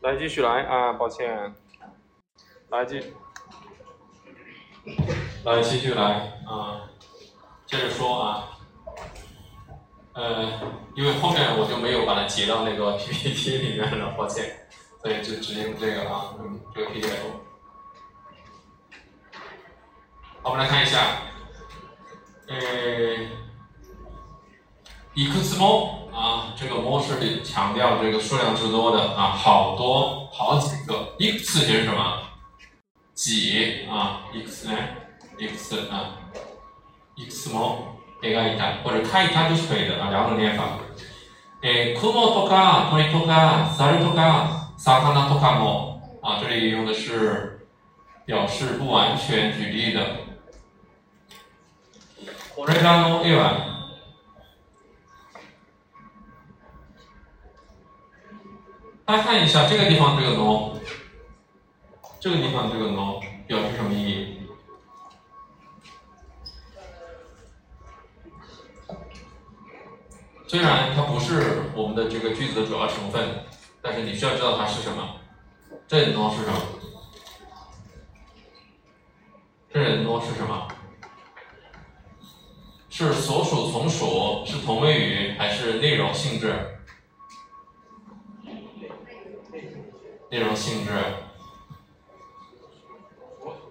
来，继续来啊！抱歉，来继，来继续来啊！接着说啊，呃，因为后面我就没有把它截到那个 PPT 里面了，抱歉，所以就直接用这个啊，用这个 PDF。好，我们来看一下，呃。いくつも啊，这个模式强调这个数量之多的啊，好多好几个。いくつ是什么？几啊？いくつね？いくつ啊？いくつも描いた或者書いた就是可以的啊，两种念法。え、雲とか鳥とか猿とか魚とかも啊，这里用的是表示不完全举例的。これらの絵は 大家看一下这个地方这个 no，这个地方这个 no 表示什么意义？虽然它不是我们的这个句子的主要成分，但是你需要知道它是什么。这里 no 是什么？这里 no 是什么？是所属从属，是同位语，还是内容性质？内容性质，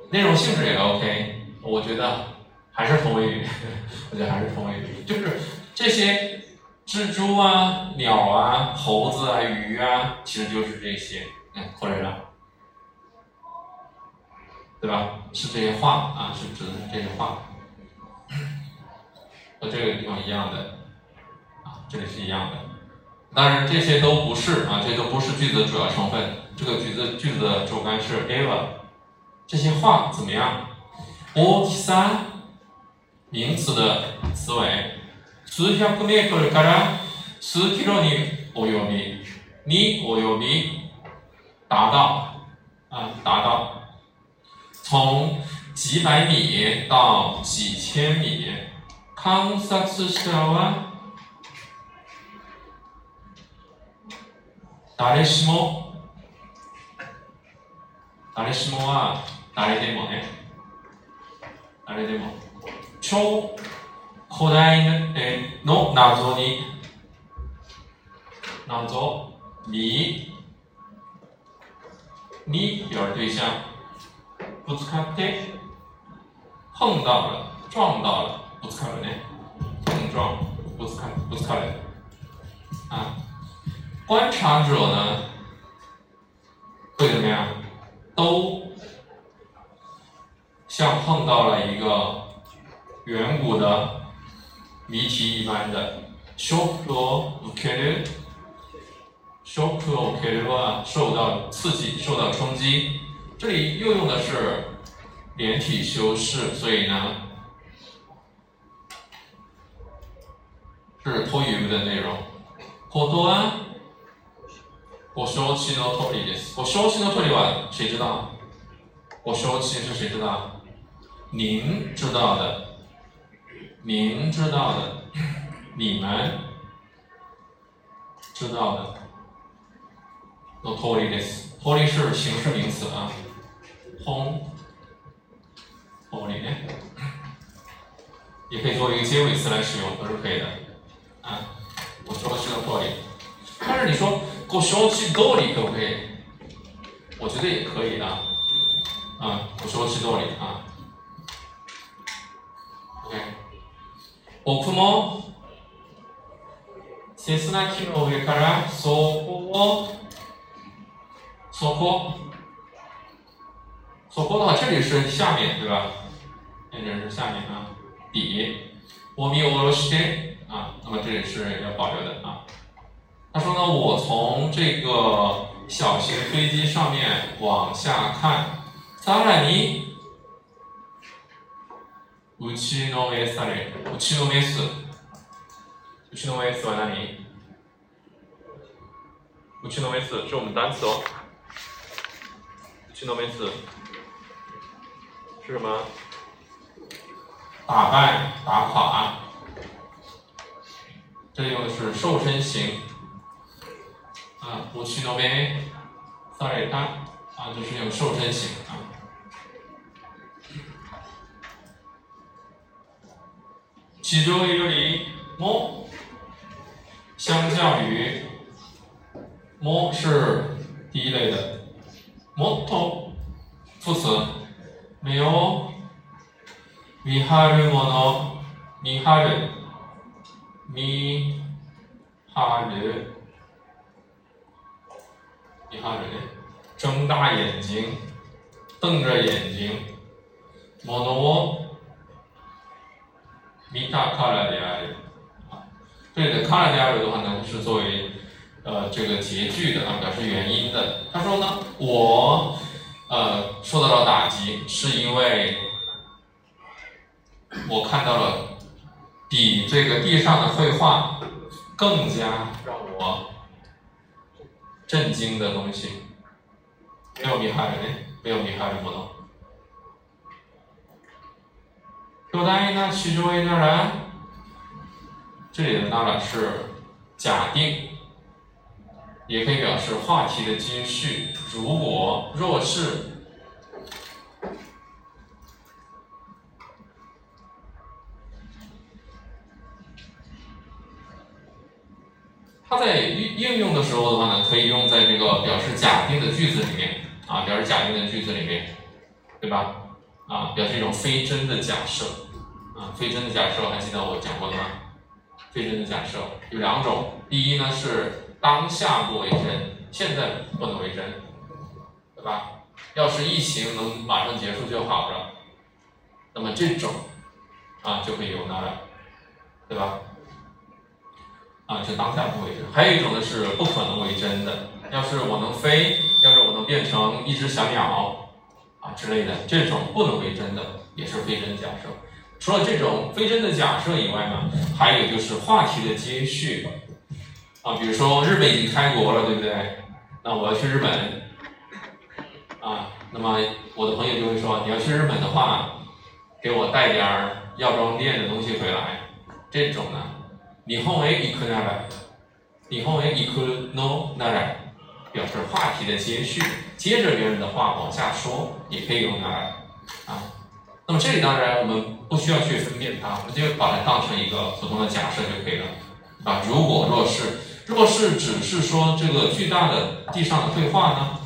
内容性质也 OK，我觉得还是同位语，我觉得还是同位语，就是这些蜘蛛啊、鸟啊、猴子啊、鱼啊，其实就是这些，嗯，或者了，对吧？是这些话啊，是指的是这些话，和这个地方一样的，啊，这里是一样的。当然，这些都不是啊，这些都不是句子的主要成分。这个句子句子的主干是 ever。这些话怎么样？大きさ名词的词尾，数百メートルから数キロに及びに及び达到啊，达到从几百米到几千米。観察者は 誰しも誰しもは誰でもね誰でも超古代の謎に謎にに表示对象ぶつかって碰到了撞到了ぶつかるね。碰撞ぶつかる。ぶつかる。啊观察者呢，会怎么样？都像碰到了一个远古的谜题一般的。shock or shock or 受到刺激，受到冲击。这里又用的是连体修饰，所以呢是托语的内容。好多啊。我说起の通りです。我说起の通りは谁知道？我说起是谁知道？您知道的，您知道的，你们知道的。の通りです。通り是形式名词啊。通通りね，也可以作为一个结尾词来使用，都是可以的。啊，我说起の通り。但是你说。 我说起道理可不可以？我觉得也可以的，啊，我说起道理啊。OK，僕もセスナ機の上からそこをそこそこ的话，这里是下面对吧？这里是下面啊，底。我見下ろして啊，那么这里是要保留的啊。 他说呢，我从这个小型飞机上面往下看。さらに、打ちのめされ、打ちのめす。打ちのめすは何？打ちのめす是我们单词哦。打ちのめす是什么？打败、打垮。 这里用的是瘦身型。 啊，我去那边，sorry，他啊，就是用瘦身型啊。其中一个里么，相较于么是第一类的，もっと副词没有見張るもの見張る見張る 你看这里，睁大眼睛，瞪着眼睛。モノを見たからである。啊，这里的からである的话呢，是作为呃这个结句的啊，表示原因的。他说呢，我呃受到了打击，是因为我看到了比这个地上的绘画更加让我。 震惊的东西，没有厉害的，没有厉害的活动。多大一呢？其中一个人，这里的当然是假定，也可以表示话题的接续。如果若是。在应应用的时候的话呢，可以用在这个表示假定的句子里面啊，表示假定的句子里面，对吧？啊，表示一种非真的假设啊，非真的假设还记得我讲过的吗？非真的假设有两种，第一呢是当下不为真，现在不能为真，对吧？要是疫情能马上结束就好了，那么这种啊就可以用它了，对吧？啊，是当下不为真。还有一种呢是不可能为真的。要是我能飞，要是我能变成一只小鸟，啊之类的，这种不能为真的，也是非真假设。除了这种非真的假设以外呢，还有就是话题的接续。啊，比如说日本已经开国了，对不对？那我要去日本。啊，那么我的朋友就会说，你要去日本的话，给我带点儿药妆店的东西回来。这种呢？日本へ行くなら、日本へ行くのなら，表示话题的接续，接着别人的话往下说，也可以用なら啊。那么这里当然我们不需要去分辨它，我们就把它当成一个普通的假设就可以了啊。如果若是，若是只是说这个巨大的地上的绘画呢？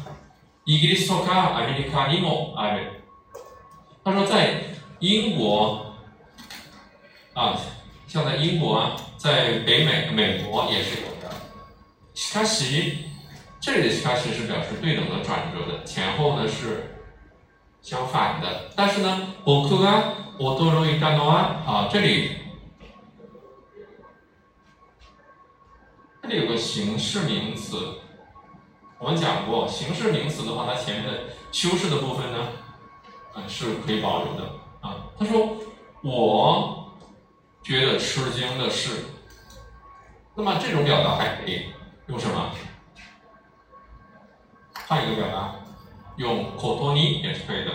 イギリスとかアメリカにもある。他说在英国啊，像在英国啊。 在北美、美国也是有的。しかし，这里的しかし是表示对等的转折的，前后呢是相反的。但是呢，僕が驚いたのは啊，这里这里有个形式名词，我们讲过，形式名词的话，它前面的修饰的部分呢，嗯，是可以保留的啊。他说我。 觉得吃惊的是，那么这种表达还可以用什么？换一个表达，用口头に也是可以的。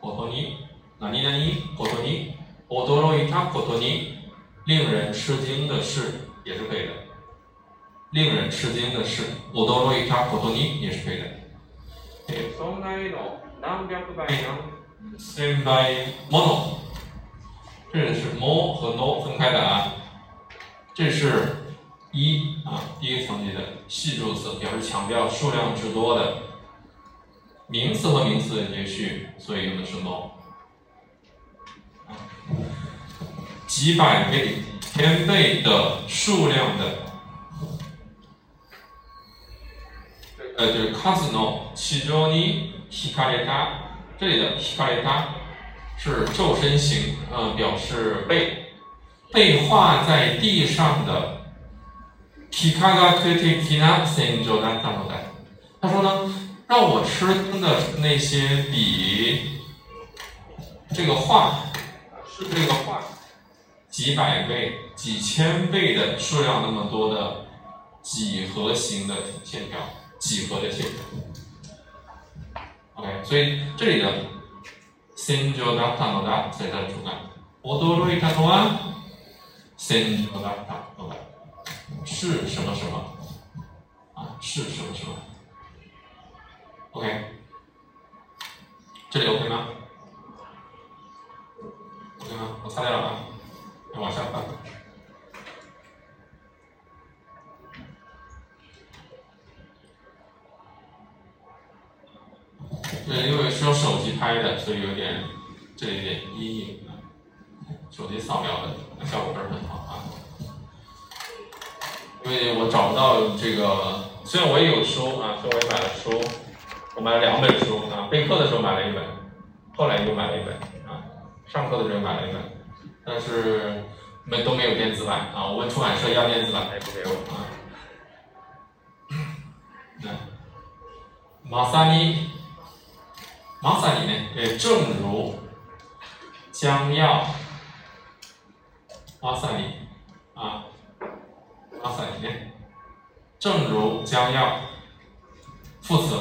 口头に何々口头に驚いたことに令人吃惊的是也是可以的。令人吃惊的是驚いたことに也是可以的。そんなの何百倍何千倍もの。 这是 more 和 no 分开的啊，这是一啊第一层级的系数词，表示强调数量之多的名词和名词的接续，所以用的是 no。几百倍、千倍的数量的，呃，就是数の非常に惹かれた，这里的惹かれた。 是瘦身型，呃，表示被被画在地上的。他说呢，让我吃的那些比这个画是这个画几百倍、几千倍的数量那么多的几何形的线条，几何的线条。OK，所以这里的。戦場だったのだ、在它的主干。驚いたのは、 先说的啊，OK，是什么什么啊？是什么什么？OK，这里 OK 吗 虽然我也有书啊，虽然我也买了书，我买了两本书啊，备课的时候买了一本，后来又买了一本啊，上课的时候买了一本，但是没都没有电子版啊。我问出版社要电子版，他也不给我啊。那马萨尼。马萨里呢？呃，正如将要，马萨里啊，马萨里呢？正如将要，副词，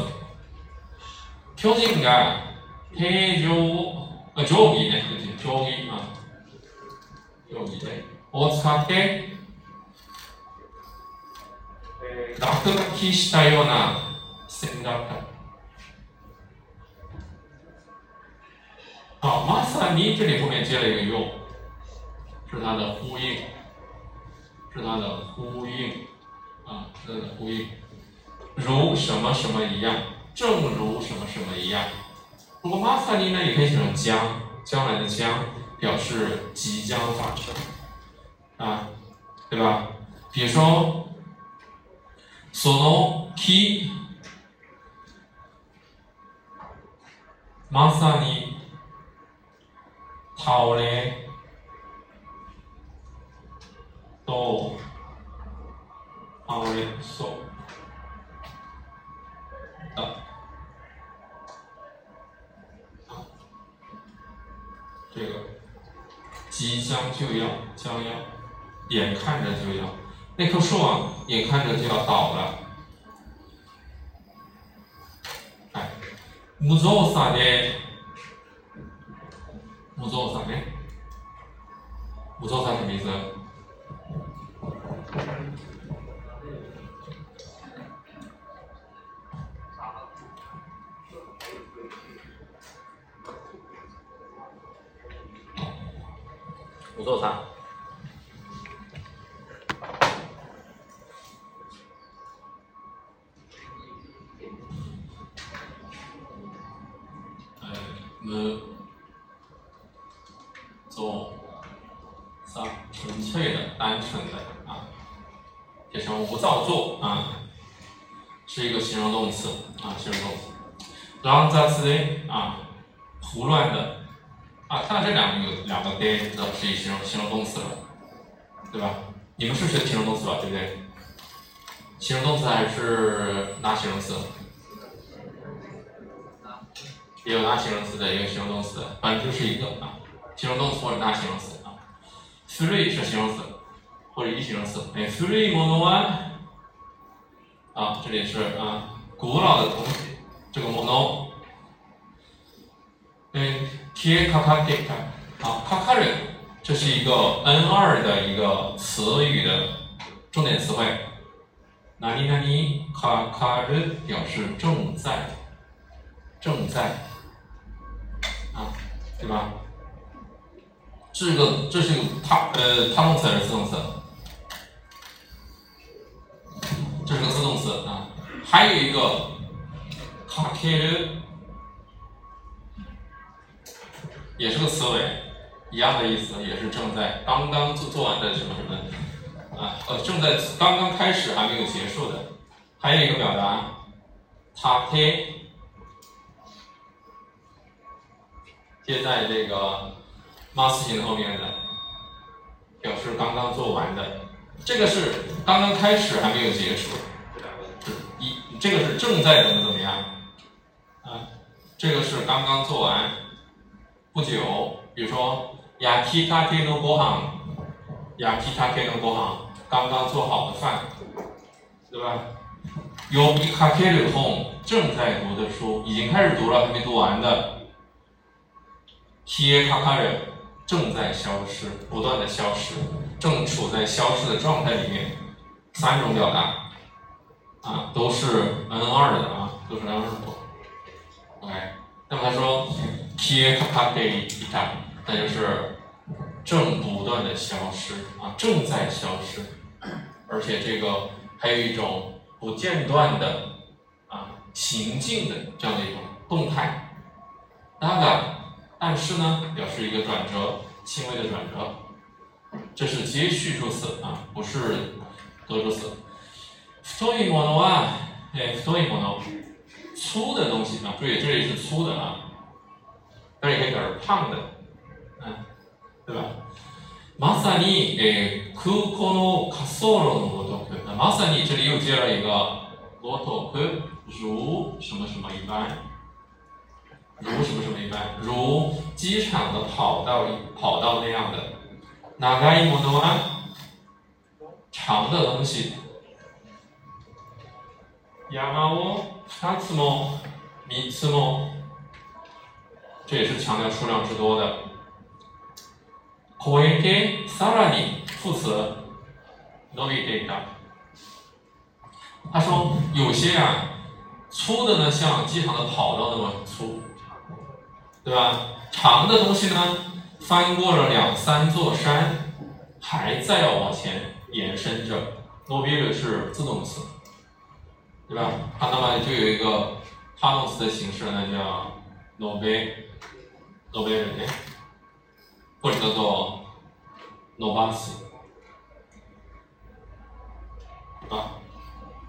条件が平常呃定規ね、定規啊，定規でを使って落書きしたような線だった。好，马萨尼这里后面接了一个用，是它的呼应，是它的呼应， 啊，是它的呼应，如什么什么一样，正如什么什么一样。如果马萨尼呢，也可以写成将，将来的将，表示即将发生，啊，对吧？比如说，その木、まさに。倒れと 倒れそうだ这个即将就要将要眼看着就要那棵树啊眼看着就要倒了哎無造作で无造啥呢？无造啥什么意思？ 做啥？哎，没。做，三纯粹的、单纯的啊，写成无造作啊，是一个形容动词啊，形容动词。乱杂的啊，胡乱的啊，看到这两个有两个 d 是形容形容动词了，对吧？你们是学形容动词吧？对不对？形容动词还是拿形容词？也有拿形容词的，也有形容动词的，本质是一个啊。形容动词或者大形容词啊，古い是形容词或者一形容词。哎，古いものは啊，这里是啊，古老的东西，这个もの。哎，贴かかって啊，かかる， 这是一个 N 二的一个词语的重点词汇。何々かかる表示正在，正在啊，对吧？是个，这是个他呃他动词还是自动词？这是个自动词啊。还有一个卡ける，也是个词尾， 一样的意思，也是正在刚刚做做完的什么什么啊？呃，正在刚刚开始还没有结束的。还有一个表达，他け，接在这个。mas 型后面的表示刚刚做完的，这个是刚刚开始还没有结束，这两个是一，这个是正在怎么怎么样啊？这个是刚刚做完不久，比如说 yaki take no gohan，yaki take no gohan，刚刚做好的饭，对吧？yobi kakeru hon，正在读的书，已经开始读了还没读完的，kie kakaru。正在消失，不断的消失，正处在消失的状态里面，三种表达，啊，都是 N 二的啊，都是 N 二的。OK，那么他说 k i e k a k e ita，那就是正不断的消失啊，正在消失，而且这个还有一种不间断的啊行进的这样的一种动态。那个，但是呢，表示一个转折，轻微的转折。这是接续助词啊，不是多助词。太いものは、え、太いもの，粗的东西啊，注意这里是粗的啊，但也可以表示胖的，嗯， 对吧？まさに、え、空港の滑走路のごとく。まさに这里又接了一个ごとく，如什么什么一般，如什么什么一般，如机场的跑道跑道那样的。哪个一模多啊？长的东西。山を二つも三つも，这也是强调数量之多的。超えてさらに副词伸びていた。他说有些啊，粗的呢像机场的跑道那么粗，对吧？长的东西呢？翻过了两三座山，还在要往前延伸着。n o b i 是自动词，对吧？它那么就有一个他动词的形式，那叫 n o b i n o b i 或者叫做 nobas，对吧？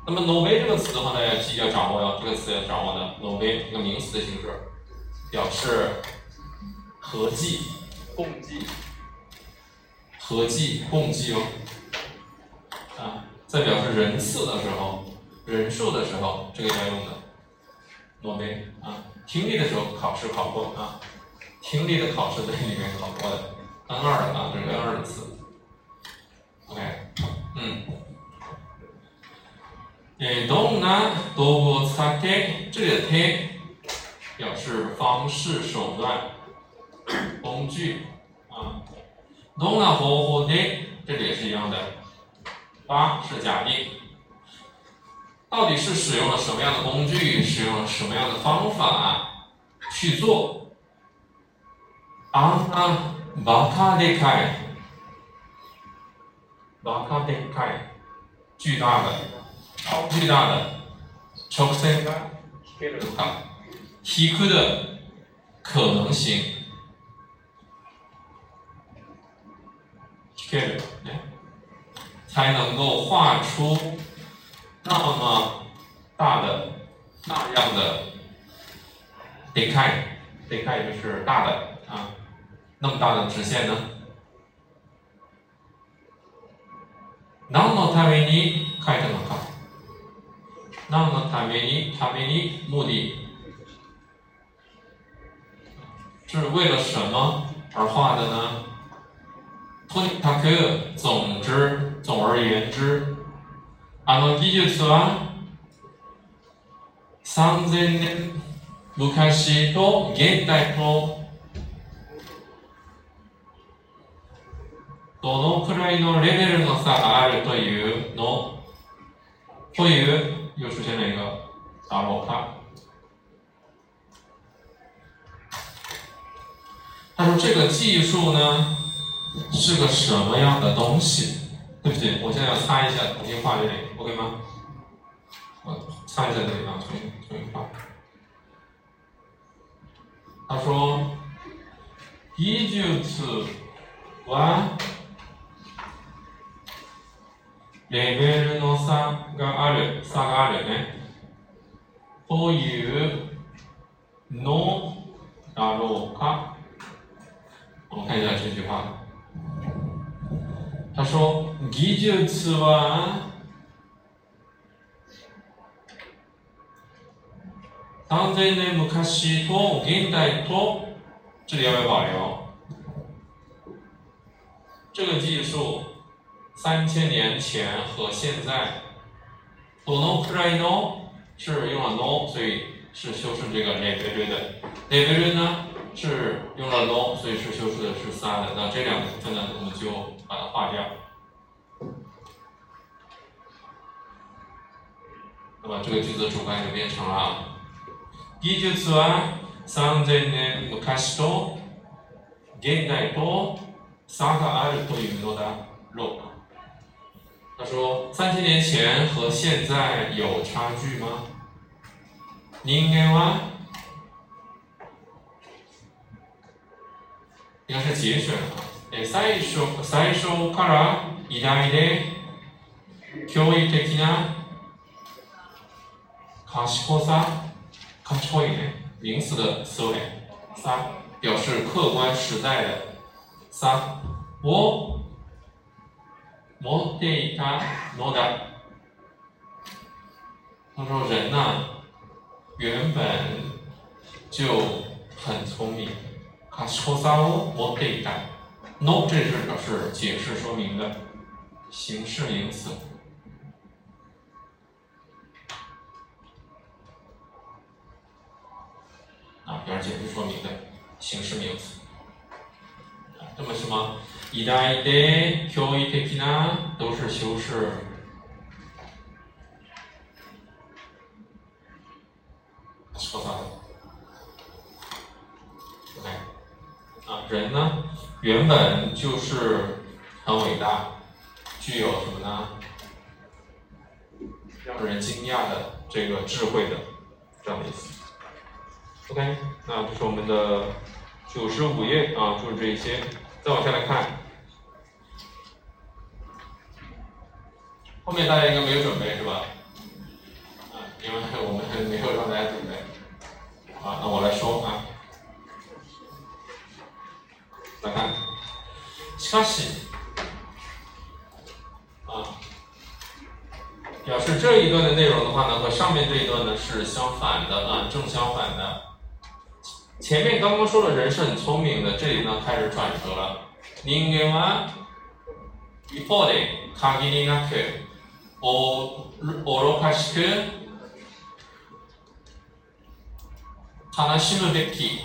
那么 n o b i 这个词的话呢，要记要掌握要这个词要掌握的 n o b i 这个名词的形式，表示合计。共计，合计共计哦，啊，在表示人次的时候，人数的时候，这个要用的。诺贝啊，听力的时候考试考过啊，听力的考试在里面考过的 ，N 二的啊，这是 N 二的词。OK，嗯，诶，どんな道具を使って？这里的手表示方式手段。工具啊，どんな方法で？这里也是一样的。八是假定，到底是使用了什么样的工具，使用了什么样的方法去做？あんな バカでかい、バカでかい、巨大的、超巨大的、直線が引けるか、引く的可能性。scale，才能够画出那么大的那样的 d e c a y d e c a y 就是大的啊， 那么大的直线呢？何のために書いたのか？何のためにために目的是为了什么而画的呢？とにかく、总之、总而言之、あの技術は3000年昔と現代と どのくらいのレベルの差があるというの？という又出现了一个打罗卡。他说这个技术呢？是个什么样的东西？对不起，我现在要擦一下，重新画这里，OK 吗？我擦一下这里啊，重新重新画。他说，技術はレベルの差がある、差があるね。というのだろうか？我们看一下这句话。他说：“技術は三千年昔と現代と，这里要不要保留？这个技术三千年前和现在，どのくらいの是用了 no，所以是修饰这个レベル的。レベル呢 是用了 no，所以是修饰的是 sa 的。那这两个部分呢，我们就把它划掉。那么这个句子主干就变成了。技術は3000年昔と現代と差があるというのだろうか。 他说：三千年前和现在有差距吗？人間は应该是节选啊。え最初最初から偉大で驚異的な賢さ賢いね名词的思维。三表示客观实在的。三我 持っていたのだ。他说人呢，原本就很聪明。賢さを持っていた。no 这是表示解释说明的形式名词。啊，表示解释说明的形式名词。那么什么？ 偉大で教育的な都是修饰。说啥？OK，啊，人呢，原本就是很伟大，具有什么呢？让人惊讶的这个智慧的这样的意思。OK，那这是我们的九十五页啊，就是这些。再往下来看，后面大家应该没有准备是吧？啊，因为我们没有让大家准备。好，那我来说啊。来看，しかし，啊，表示这一段的内容的话呢，和上面这一段呢是相反的啊，正相反的。 前面刚刚说了人是很聪明的，这里呢开始转折了。人間は一方で限りなくお愚かしく悲しむべき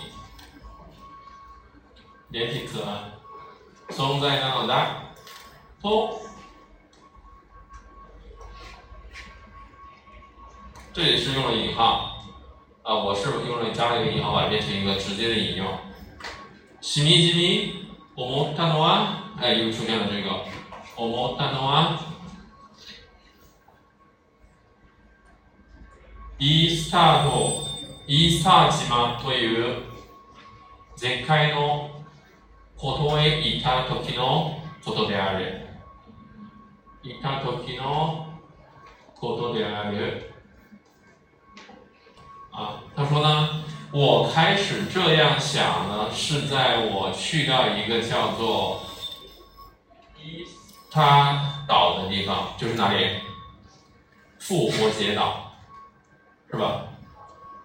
連実は存在なのだと这里是用了引号。 啊，我是用了加了一个引号，把它变成一个直接的引用。しみじみ思ったのは，哎，又出现了这个思ったのは、イースターとイースター島という絶海のことへいた時のことである。いた時のことである。啊，他说呢，我开始这样想呢，是在我去到一个叫做他岛的地方，就是哪里？复活节岛，是吧？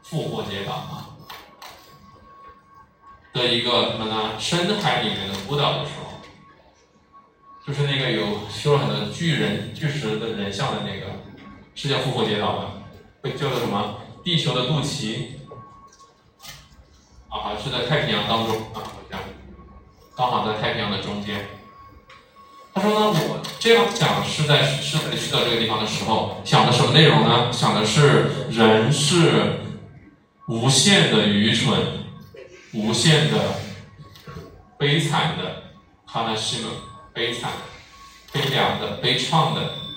复活节岛啊，的一个什么呢？深海里面的孤岛的时候，就是那个有修了很多巨人、巨石的人像的那个，是叫复活节岛吗？被叫做什么？地球的肚脐，啊，好像是在太平洋当中啊，好像刚好在太平洋的中间。他说呢，我这样想是在是在去到这个地方的时候，想的什么内容呢？想的是人是无限的愚蠢，无限的悲惨的，哈纳西姆，悲惨、悲凉的、悲怆的。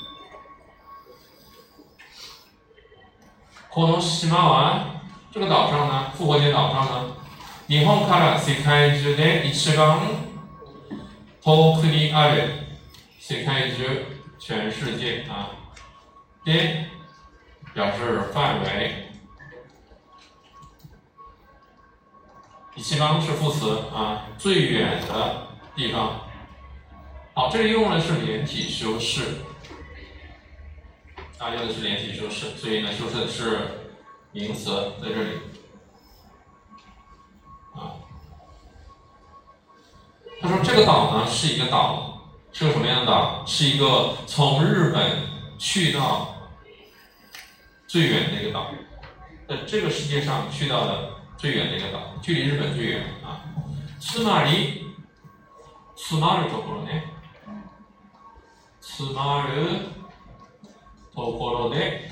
この島は这个岛上呢，复活节岛上呢，日本から世界中で一番遠くにある世界中全世界啊，で表示范围，一番是副词啊，最远的地方。好，这里用的是连体修饰。 啊，用的是连体修饰，所以呢，修饰的是名词在这里。啊，他说这个岛呢是一个岛，是个什么样的岛？是一个从日本去到最远的一个岛，在这个世界上去到的 最远的一个岛，距离日本最远啊。つまり、つまるところね。つまる ところで、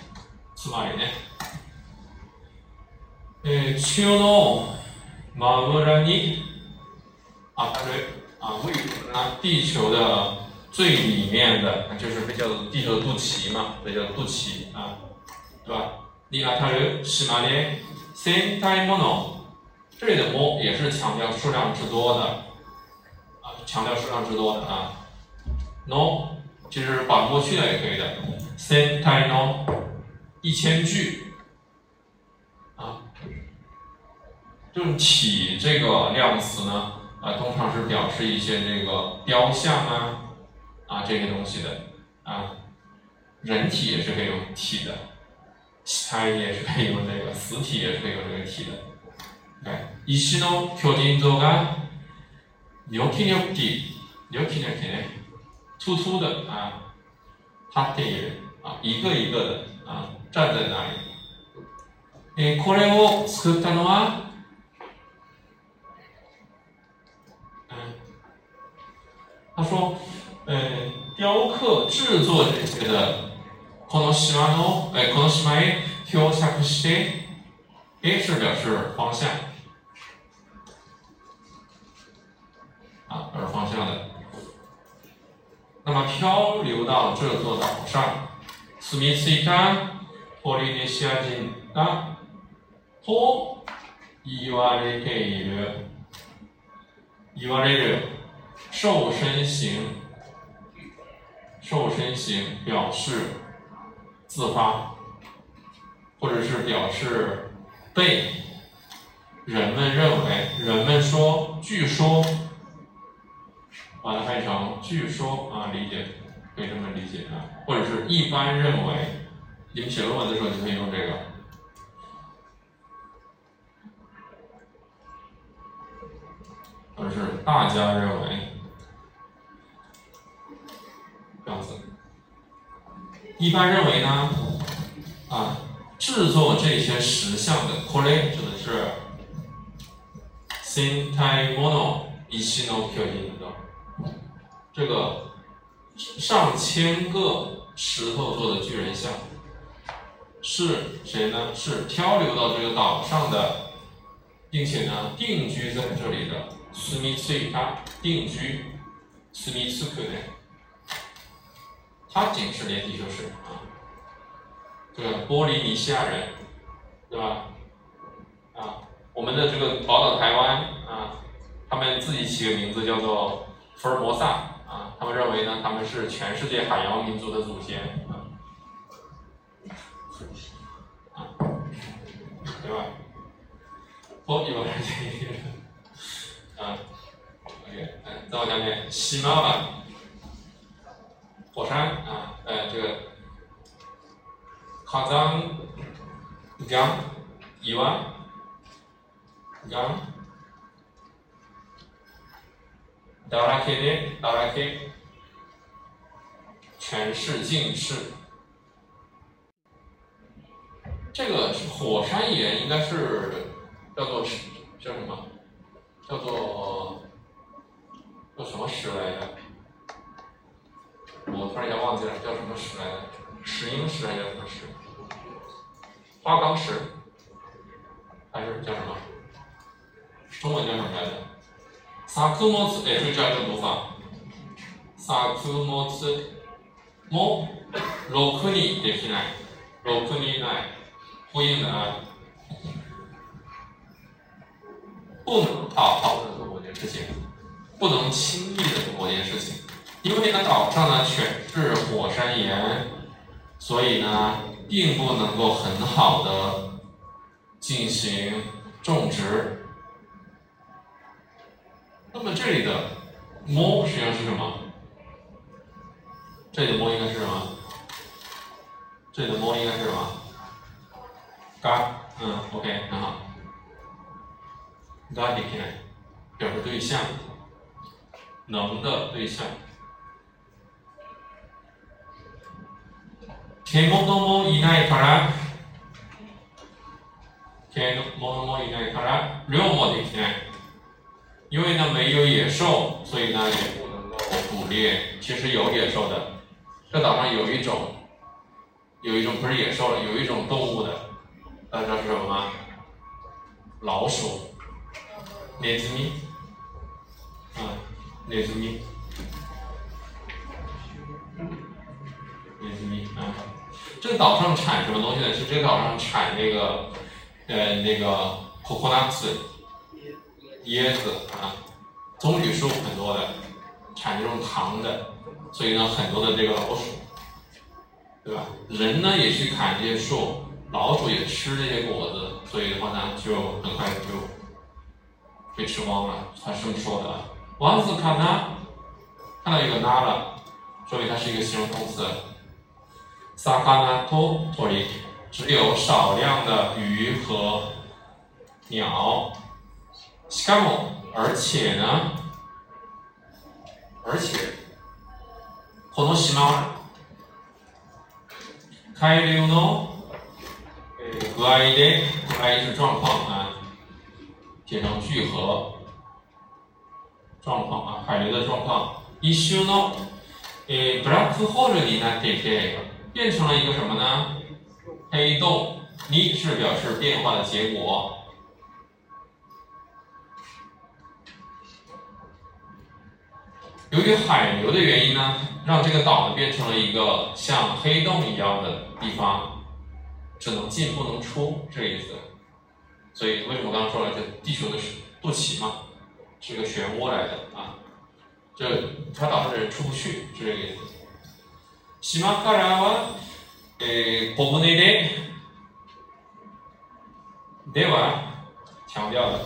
つまりね。えー、地球の真裏に当たる啊，位啊，地球的最里面的，就是被叫做地球的肚脐嘛，被叫肚脐啊，对吧？に当たる島で戦体もの，这里的も也是强调数量之多的啊，强调数量之多的啊。no，其实把过去的也可以的。戦体の一千句啊，用体这个量词呢。啊，通常是表示一些这个雕像啊，啊这些东西的啊，人体也是可以用体的，它也是可以用这个死体也是可以用这个体的。哎，石の巨人像がニョキニョキニョキニョキね， 突突的啊，立っている啊，一个一个的啊，站在那里。えこれを作ったのは他说：“呃，雕刻制作这些的，この島の哎，この島へ漂着して，哎是表示方向，啊，表示方向的。 那么漂流到这座岛上，住み着いたポリネシア人がと言われている、言われる。”瘦身形，瘦身形表示自发，或者是表示被人们认为，人们说，据说， 把它翻译成据说啊，理解可以这么理解啊，或者是一般认为，你们写论文的时候就可以用这个，或者是大家认为。这样子，一般认为呢，啊，制作这些石像的 k o r e 指的是 “sentai mono ishino k y o i n 的这个上千个石头做的巨人像，是谁呢？是漂流到这个岛上的，并且呢定居在这里的 “sumitsuka” 定居 “sumitsuku” 的。他仅是连体修士啊，这个波利尼西亚人，对吧？啊，我们的这个宝岛台湾啊，他们自己起个名字叫做福尔摩萨，他们认为呢，他们是全世界海洋民族的祖先啊，对吧？波利尼西亚人，啊，OK，嗯再往下面，西马版。火山啊，呃，这个火山岩岩岩だらけでだらけ全是尽是。这个火山岩应该是叫做叫什么？叫做叫什么石来着？我突然间忘记了叫什么石来着，石英石还是叫什么石？花岗石还是叫什么？中文叫什么来着？ 萨克莫兹，哎，注意这个读法。萨克莫兹，莫六にできない，六にない，呼应的啊。不能好好的做某件事情，不能轻易的做某件事情。因为呢，岛上呢全是火山岩，所以呢，并不能够很好的进行种植。 那么这里的“摸”实际上是什么？这里的“摸”应该是什么？这里的“摸”应该是什么？嘎，嗯，OK，很好。嘎，你看，表示对象，能的对象。獣もいないから獣もいないから 六莫的天， 因为呢没有野兽，所以呢也不能够捕猎。其实有野兽的，这岛上有一种，有一种不是野兽了，有一种动物的，大家知道是什么吗？老鼠，ネズミ，啊，ネズミ，ネズミ啊。这个岛上产什么东西呢？是这个岛上产那个，呃，那个 coconuts， 椰子啊，棕榈树很多的，产这种糖的，所以呢，很多的这个老鼠，对吧？人呢也去砍这些树，老鼠也吃这些果子，所以的话呢，就很快就被吃光了。他是这么说的啊。王子看它，看到一个 na 了，说明它是一个形容动词。萨卡纳托托里，只有少量的鱼和鸟。しかも，而且呢，而且，この島は海流の具合で具合是状况啊，写成聚合状况啊，海流的状况。一周のえブラックホールになっていて。变成了一个什么呢？黑洞。你是表示变化的结果。 由于海流的原因呢，让这个岛呢变成了一个像黑洞一样的地方，只能进不能出，这个意思。所以为什么刚刚说了，这地球的肚脐嘛，是个漩涡来的啊？这它岛上的人出不去，是这个意思。島からは、えー、小舟で、では强调的。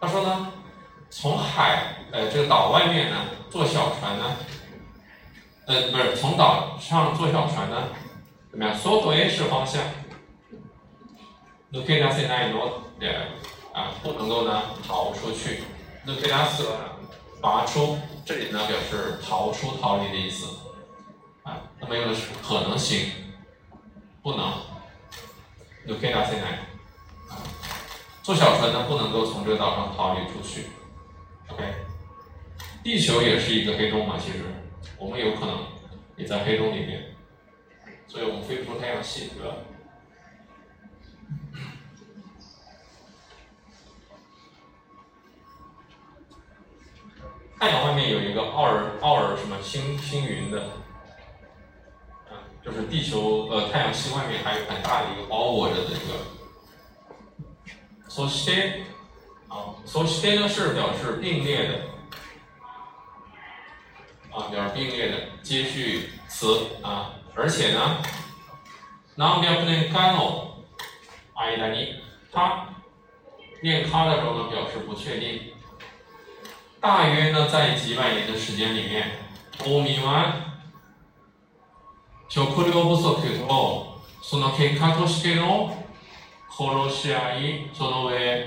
他说呢， 从海，呃，这个岛外面呢，坐小船呢，呃，不是从岛上坐小船呢，怎么样？所左 A 是方向，抜け出せないので啊，不能够呢逃出去。抜け出す拔出，这里呢表示逃出、逃离的意思。啊，那么用的是可能性，不能。有可以打进来。啊，坐小船呢不能够从这个岛上逃离出去。 OK，地球也是一个黑洞嘛，其实我们有可能也在黑洞里面，所以我们飞不出太阳系，对吧？太阳外面有一个奥尔奥尔什么星星云的。就是地球呃太阳系外面还有很大的一个包裹着的一个。そして 啊，そして呢是表示并列的啊，表示并列的接续词啊，而且呢，何百年かの間に它念它的时候呢表示不确定，大约呢在几百年的时间里面，欧米湾。食料不足と、その結果としての殺し合い、その上、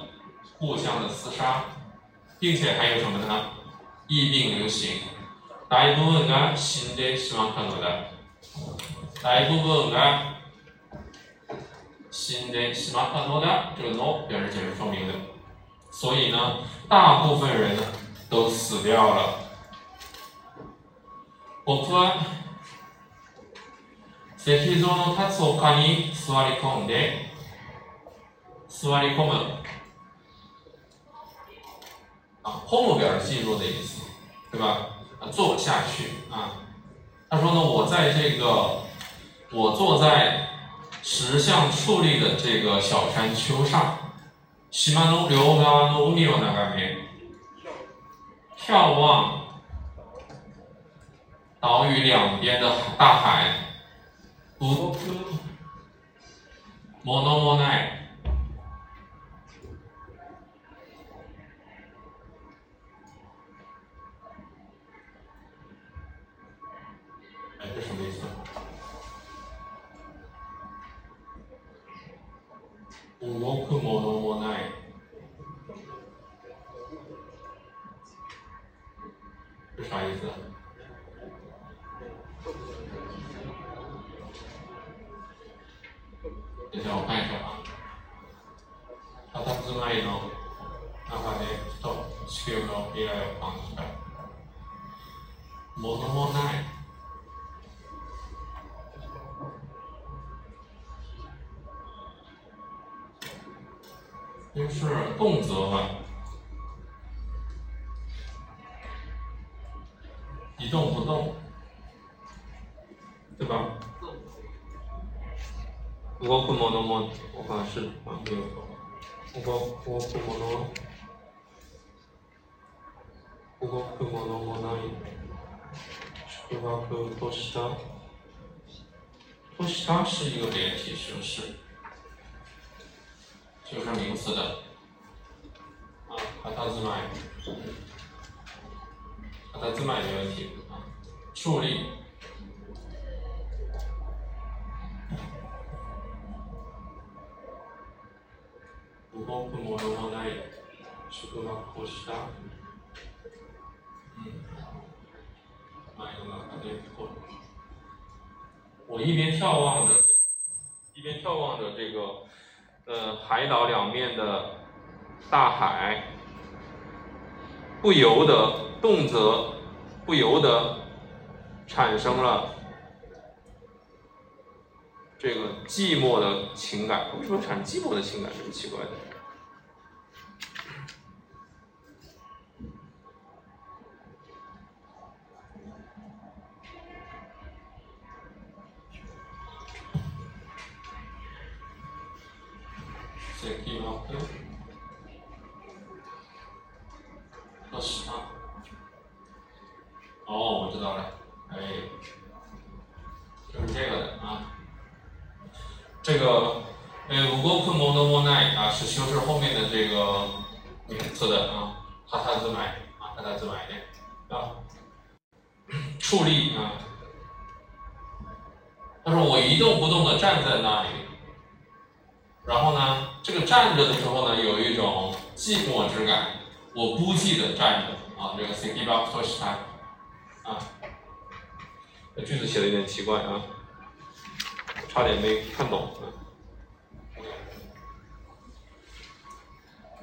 互相的厮杀，并且还有什么呢？疫病流行。大部分が死んでしまったのだ。大部分が死んでしまったのだ。这个 no 表示解释说明的。所以呢，大部分人都死掉了。僕は石像の立つ丘に座り込んで、座り込む。 啊，込む表示进入的意思，对吧？啊，坐下去啊。他说呢，我在这个，我坐在石像矗立的这个小山丘上，島の両側の海を眺め、眺望岛屿两边的大海。不，ものもな 動くものもない。这啥意思？等一下，我看一下啊。佇まいの中でふと地球の未来を感じた。ものもない。就是动则嘛，一动不动，对吧？動くものもおかしい。あ、動くもの動くものもない。宿泊とした。とした。是一个连体形式。就是名词的。啊，它它自卖，它它自卖没问题。啊，树立，不过不模模那一，是不嘛不是的，嗯，买个嘛肯定不错，我一边眺望着，一边眺望着这个。呃，海岛两面的大海，不由得动则不由得产生了这个寂寞的情感。为什么产寂寞的情感？这么奇怪的。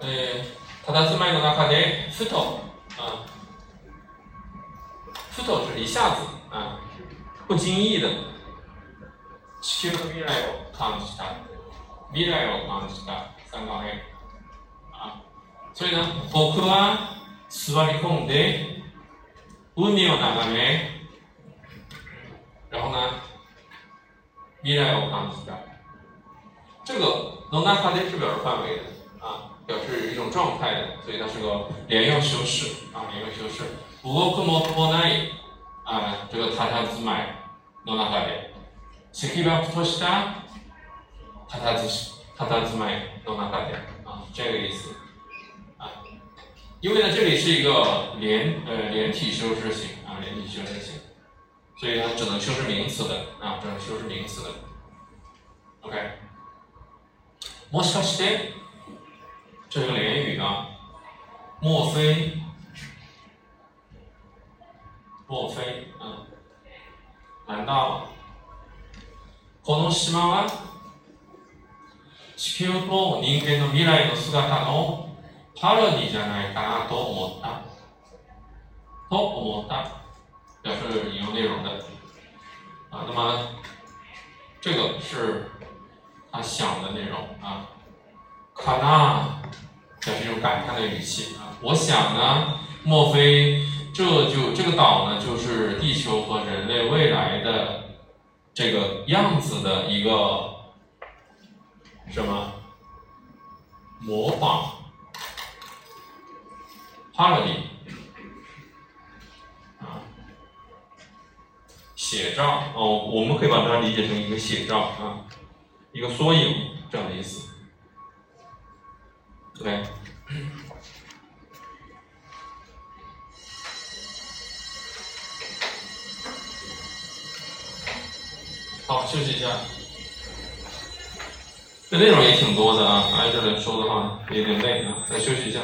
えたたずまいの中でふと啊，ふと是一下子啊，不经意的地球の未来を感じた，未来を感じた三个目啊，所以呢，僕は座り込んで。海を眺め、然后呢，未来を感じた。这个の中で是表示范围的啊， 表示一种状态的，所以它是个连用修饰啊，连用修饰。動くもとない啊，这个たたずまいの中で、赤裸としたたたずたたずまいの中で啊，这个意思。因为呢，这里是一个连呃连体修饰型啊，连体修饰型，所以它只能修饰名词的啊，只能修饰名词的。OK，もしかして， 这是个连语啊，莫非，莫非啊，难道この島は地球と人間の未来の姿のパロディじゃないかなと思った。と思った。表示引用内容的。啊，那么这个是他想的内容啊。 卡纳表示一种感叹的语气啊。我想呢，莫非这就这个岛呢，就是地球和人类未来的这个样子的一个什么模仿？parody 啊，写照哦，我们可以把它理解成一个写照啊，一个缩影这样的意思。对好，休息一下。这内容也挺多的啊，挨着来说的话有点累啊，再休息一下。